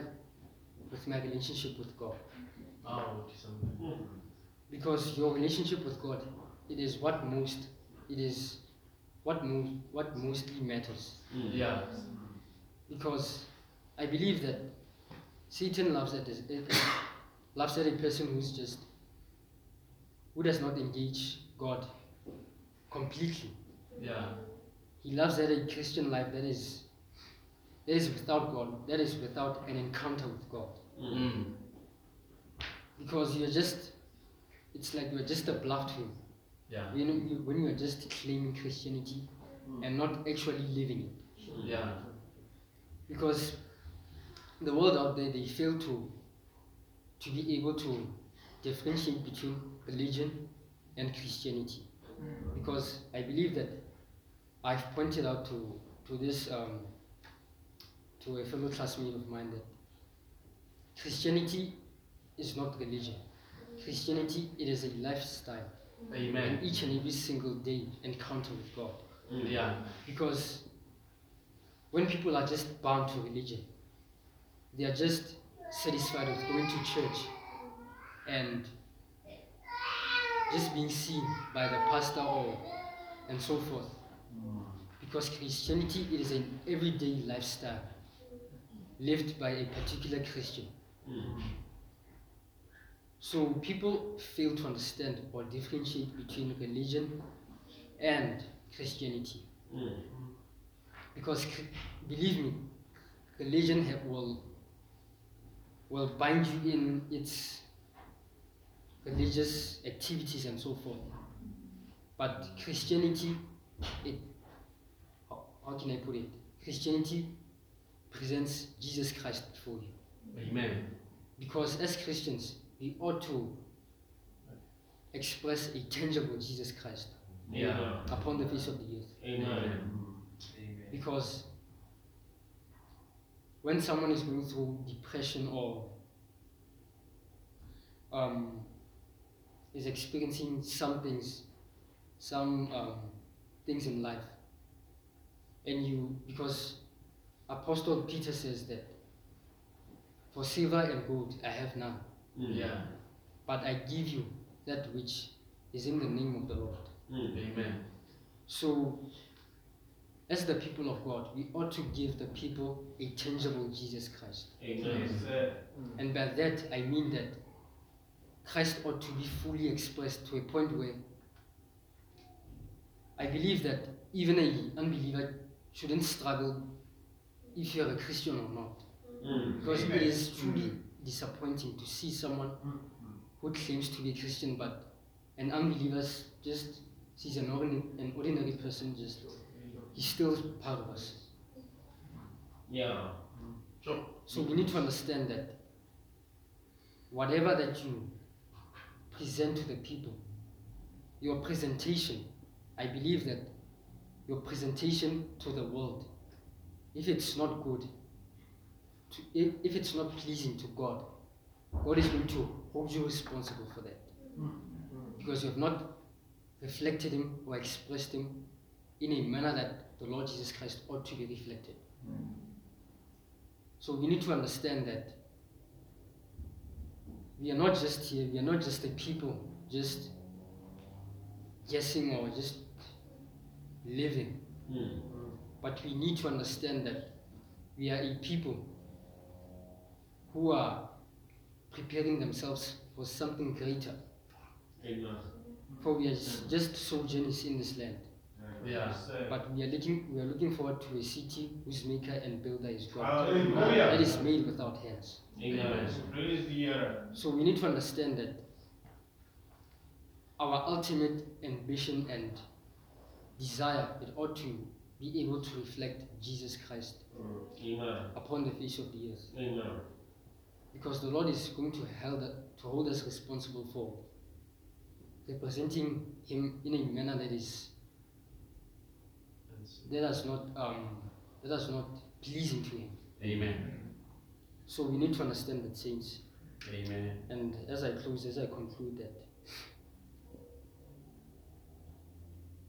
with my relationship with God. Because your relationship with God, it is what most, it is what most, what mostly matters. Yeah. Because I believe that Satan loves that loves that a person who's just who does not engage God completely. Yeah. He loves that a Christian life that is that is without God, that is without an encounter with God. Mm. Because you're just it's like you're just a bluff to him. Yeah. You know, you, when you're just claiming Christianity and not actually living it. Yeah. Because the world out there they fail to to be able to differentiate between religion and Christianity. Because I believe that I've pointed out to to this um, to a fellow classmate of mine that Christianity is not religion. Christianity it is a lifestyle, an Amen. each and every single day encounter with God. Mm. Yeah. Because when people are just bound to religion, they are just satisfied with going to church and just being seen by the pastor or and so forth. Because Christianity it is an everyday lifestyle lived by a particular Christian. So people fail to understand or differentiate between religion and Christianity. Because believe me religion will will bind you in its religious activities and so forth but christianity it how, how can i put it christianity presents jesus christ before you Amen. because as christians we ought to express a tangible jesus christ Yeah. upon the face of the earth Amen. because when someone is going through depression or um, is experiencing some things, some um, things in life, and you, because Apostle Peter says that for silver and gold I have none, Mm. Yeah. but I give you that which is in the name of the Lord. Mm. Amen. So, as the people of God, we ought to give the people a tangible Jesus Christ. Amen. And by that, I mean that Christ ought to be fully expressed to a point where I believe that even a unbeliever shouldn't struggle if you're a Christian or not. Mm. Because it is truly disappointing to see someone who claims to be a Christian but an unbeliever just sees an ordinary, an ordinary person just he's still part of us. Yeah. Sure. So we need to understand that whatever that you present to the people, your presentation, I believe that your presentation to the world, if it's not good, to, if, if it's not pleasing to God, God is going to hold you responsible for that. Because you have not reflected Him or expressed Him in a manner that the Lord Jesus Christ ought to be reflected. So we need to understand that we are not just here, we are not just a people just guessing or just living, Mm. but we need to understand that we are a people who are preparing themselves for something greater. Amen. For we are just sojourners in this land. Yeah. But we are looking we are looking forward to a city whose maker and builder is God. Hallelujah. That is made without hands. Amen. Praise the So we need to understand that our ultimate ambition and desire it ought to be able to reflect Jesus Christ Mm. Amen. upon the face of the earth. Amen. Because the Lord is going to held to hold us responsible for representing him in a manner that is that is not um, that is not pleasing to him. Amen. So we need to understand that saints. Amen. And as I close, as I conclude that,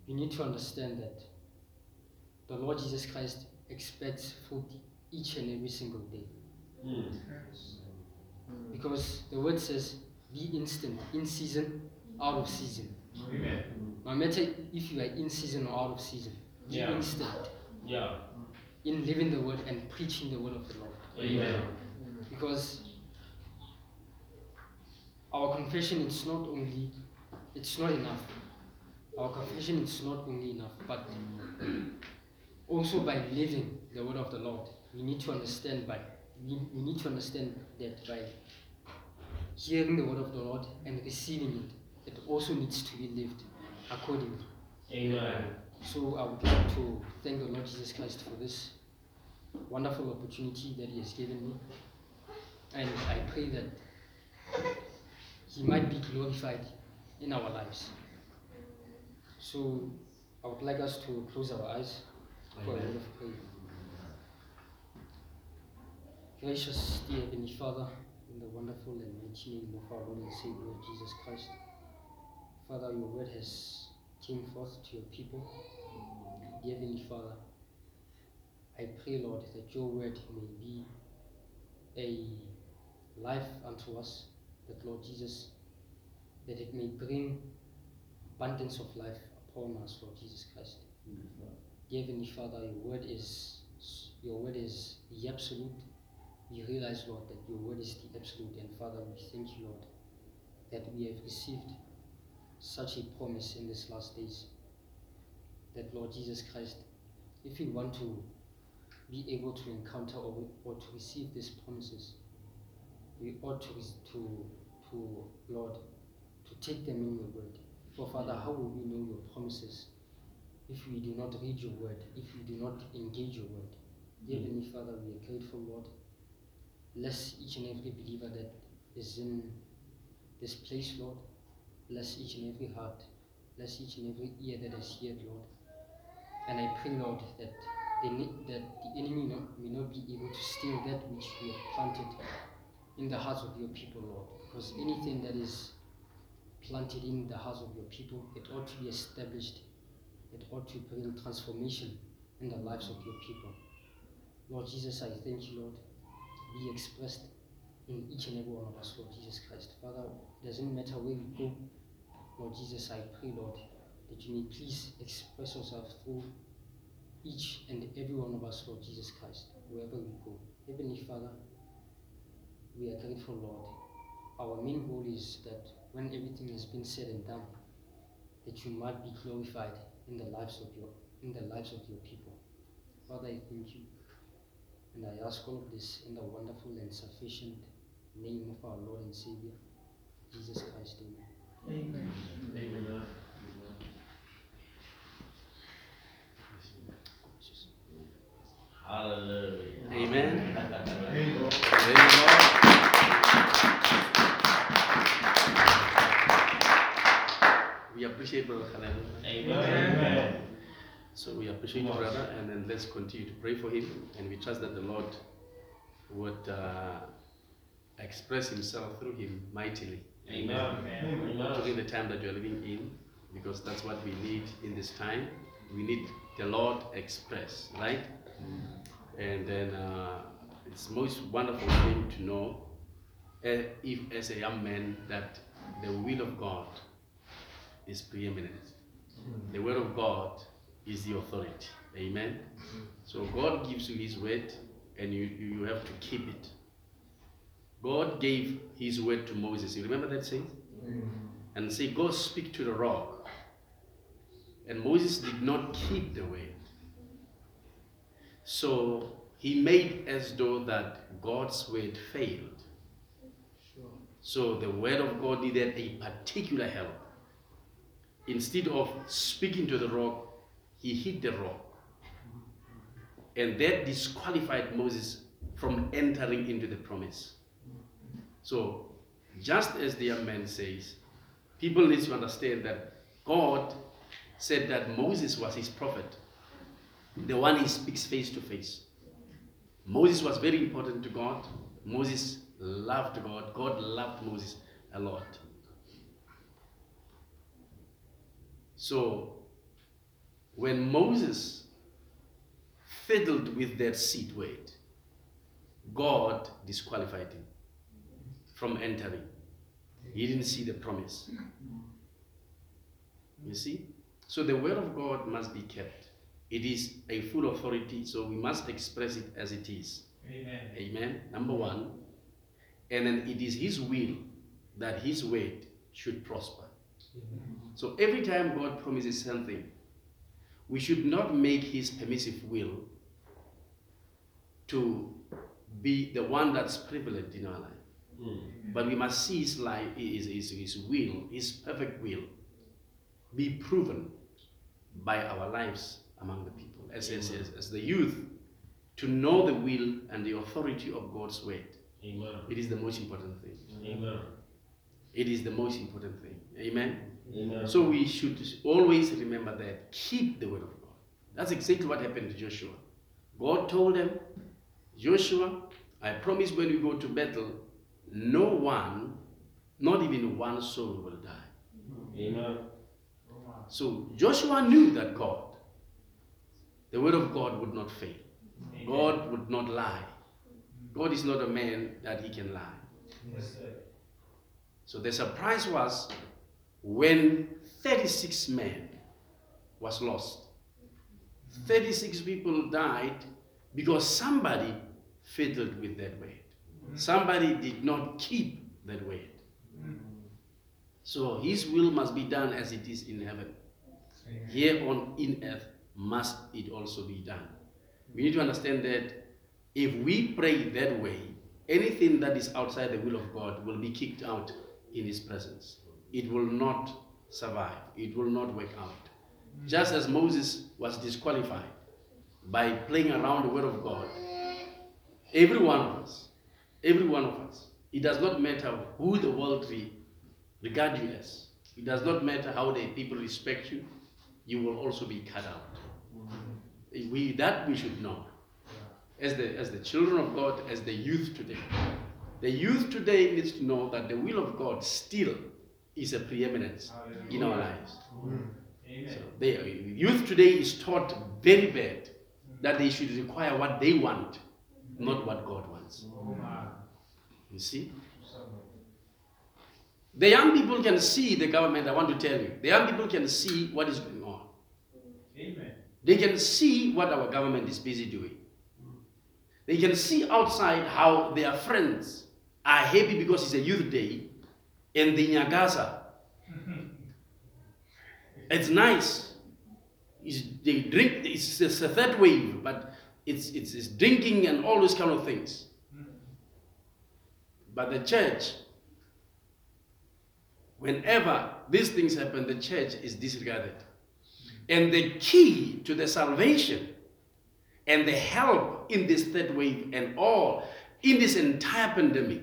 we need to understand that the Lord Jesus Christ expects food each and every single day. Mm. Because the word says, be instant, in season, out of season. Amen. No matter if you are in season or out of season, Yeah. instant Yeah. in living the word and preaching the word of the Lord. Amen. because our confession is not only it's not enough our confession is not only enough but also by living the word of the lord we need to understand by we, we need to understand that by hearing the word of the lord and receiving it it also needs to be lived accordingly Amen. So I would like to thank the Lord Jesus Christ for this wonderful opportunity that He has given me. And I pray that He might be glorified in our lives. So I would like us to close our eyes for a word Amen. of prayer. Gracious dear Heavenly Father, in the wonderful and mighty name of our Lord and Savior Jesus Christ, Father, your word has came forth to your people. Dear Heavenly Father, I pray, Lord, that your word may be a life unto us, that Lord Jesus, that it may bring abundance of life upon us, Lord Jesus Christ. Dear Heavenly Father, your word is your word is the absolute. We realize, Lord, that your word is the absolute, and Father, we thank you, Lord, that we have received such a promise in these last days. That Lord Jesus Christ, if we want to be able to encounter or, or to receive these promises, we ought to, to, to Lord, to take them in your word. For Father, how will we know your promises if we do not read your word, if we do not engage your word? Dear Heavenly Father, we are grateful, Lord. Bless each and every believer that is in this place, Lord. Bless each and every heart. Bless each and every ear that is here, Lord. And I pray, Lord, that the, that the enemy not, may not be able to steal that which we have planted in the hearts of your people, Lord. Because anything that is planted in the hearts of your people, it ought to be established. It ought to bring transformation in the lives of your people. Lord Jesus, I thank you, Lord. Be expressed in each and every one of us, Lord Jesus Christ. Father, it doesn't matter where we go, Lord Jesus, I pray, Lord, that you may please express yourself through each and every one of us, Lord Jesus Christ, wherever we go. Heavenly Father, we are grateful, Lord. Our main goal is that when everything has been said and done, that you might be glorified in the lives of your in the lives of your people. Father, I thank you. And I ask all of this in the wonderful and sufficient name of our Lord and Savior, Jesus Christ. Amen. Amen. Hallelujah. Amen. Amen. Praise the Lord. We appreciate Brother Khaled. Amen. So we appreciate you, brother, and then let's continue to pray for him, and we trust that the Lord would uh, express Himself through him mightily. Amen. During Amen. the time that you are living in, because that's what we need in this time. We need the Lord express, right? And then uh, it's most wonderful thing to know, uh, if as a young man, that the will of God is preeminent. The word of God is the authority. Amen. So God gives you His word, and you, you you have to keep it. God gave His word to Moses. You remember that saying? Mm. And say, Go speak to the rock, And Moses did not keep the word. So he made as though that God's word failed. Sure. So the word of God needed a particular help. Instead of speaking to the rock, he hit the rock. And that disqualified Moses from entering into the promise. So, just as the young man says, people need to understand that God said that Moses was his prophet, the one he speaks face to face. Moses was very important to God. Moses loved God. God loved Moses a lot. So, when Moses fiddled with that seed weight, God disqualified him from entering. He didn't see the promise. You see? So the word of God must be kept. It is a full authority, so we must express it as it is. Amen. Amen. Number one. And then it is His will that His word should prosper. So every time God promises something, we should not make His permissive will to be the one that's prevalent in our life. Mm. But we must see His life, His, his, his will, His perfect will, be proven by our lives among the people, as, as, as, as the youth, to know the will and the authority of God's word. Amen. It is the most important thing. Amen. It is the most important thing. Amen. Amen. So we should always remember that. Keep the word of God. That's exactly what happened to Joshua. God told them, Joshua, I promise when you go to battle, no one, not even one soul will die. Amen. So Joshua knew that God, the word of God would not fail. God would not lie. God is not a man that he can lie. Yes. So the surprise was when 36 men was lost. 36 people died because somebody fiddled with that word. Somebody did not keep that word. So his will must be done as it is in heaven. Here on in earth must it also be done. We need to understand that if we pray that way, anything that is outside the will of God will be kicked out in his presence. It will not survive. It will not work out. Just as Moses was disqualified by playing around the word of God, every one of us, every one of us, it does not matter who the world re- regard you as. It does not matter how the people respect you, you will also be cut out. We, that we should know. As the, as the children of God, as the youth today. The youth today needs to know that the will of God still is a preeminence in our lives. Amen. So the youth today is taught very bad that they should require what they want, not what God wants. Oh You see? The young people can see the government, I want to tell you. The young people can see what is going on. Amen. They can see what our government is busy doing. They can see outside how their friends are happy because it's a youth day in the Nyagasa. it's nice. It's, they drink, it's, it's a third wave, but it's, it's, it's drinking and all those kind of things. But the church, whenever these things happen, the church is disregarded. And the key to the salvation and the help in this third wave and all in this entire pandemic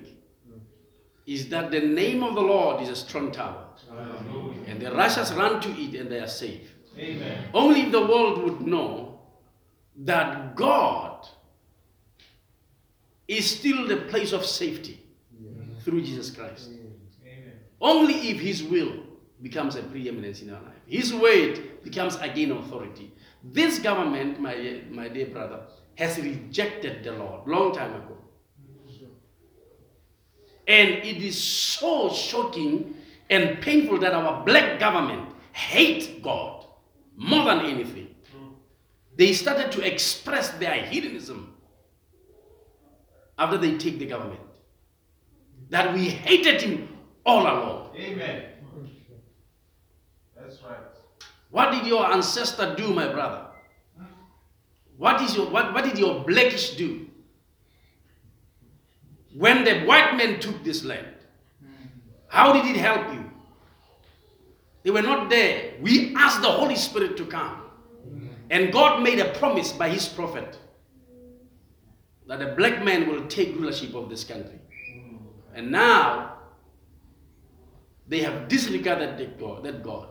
is that the name of the Lord is a strong tower. And the righteous run to it and they are safe. Amen. Only if the world would know that God is still the place of safety through Jesus Christ. Amen. Only if His will becomes a preeminence in our life, His word becomes again authority. This government, my, my dear brother, has rejected the Lord long time ago. And it is so shocking and painful that our black government hate God more than anything. They started to express their hedonism after they take the government. That we hated him all along. Amen. That's right. What did your ancestor do, my brother? What, is your, what, what did your blackish do? When the white men took this land, how did it help you? They were not there. We asked the Holy Spirit to come. And God made a promise by his prophet that a black man will take rulership of this country. And now they have disregarded that God, that God.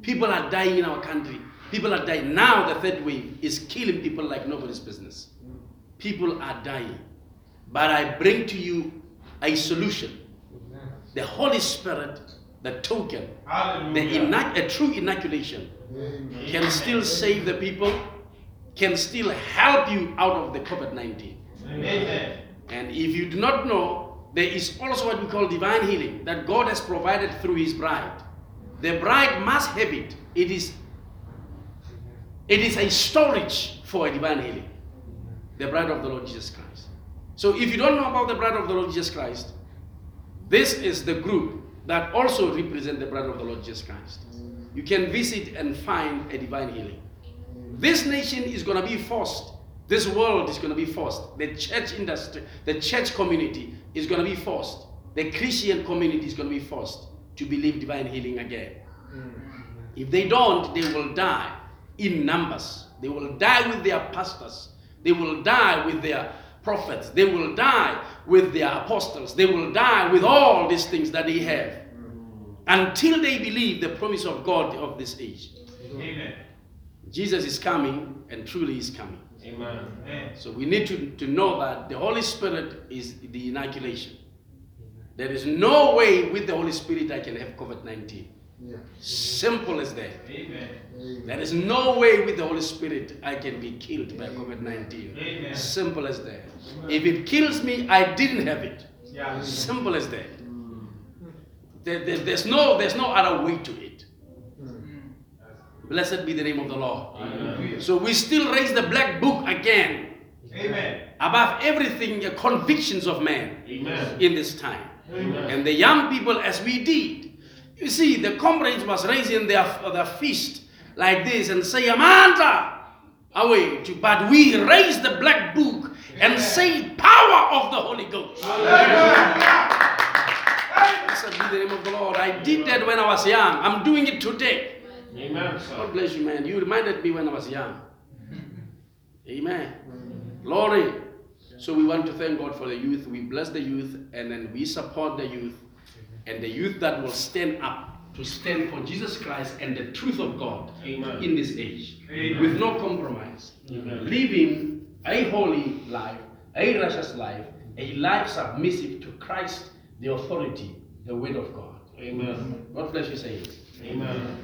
People are dying in our country. People are dying. Now the third wave is killing people like nobody's business. People are dying. But I bring to you a solution. The Holy Spirit, the token, the inoc- a true inoculation can still save the people, can still help you out of the COVID 19. And if you do not know, there is also what we call divine healing that God has provided through His bride. The bride must have it. It is, it is a storage for a divine healing. The bride of the Lord Jesus Christ. So if you don't know about the bride of the Lord Jesus Christ, this is the group that also represent the bride of the Lord Jesus Christ. You can visit and find a divine healing. This nation is going to be forced. This world is going to be forced. The church industry, the church community is going to be forced. The Christian community is going to be forced to believe divine healing again. Mm. If they don't, they will die in numbers. They will die with their pastors. They will die with their prophets. They will die with their apostles. They will die with all these things that they have mm. until they believe the promise of God of this age. Amen. Jesus is coming and truly is coming. Amen. Amen. So we need to, to know that the Holy Spirit is the inoculation. There is no way with the Holy Spirit I can have COVID 19. Yeah. Simple as that. Amen. There is no way with the Holy Spirit I can be killed by COVID 19. Simple as that. If it kills me, I didn't have it. Yeah. Simple as that. There- there- there's, no, there's no other way to it. Blessed be the name of the Lord. Hallelujah. So we still raise the black book again Amen. above everything, the convictions of man Amen. in this time. Amen. And the young people, as we did, you see, the comrades was raising their, their fist like this and say, Amandla, awethu. To, but we raise the black book and say, power of the Holy Ghost. Blessed be the name of the Lord. I did that when I was young. I'm doing it today. Amen, God bless you, man. You reminded me when I was young. Amen. Glory. So we want to thank God for the youth. We bless the youth and then we support the youth and the youth that will stand up to stand for Jesus Christ and the truth of God Amen. in this age Amen. with no compromise. Amen. Living a holy life, a righteous life, a life submissive to Christ, the authority, the word of God. Amen. God bless you, saints. Amen.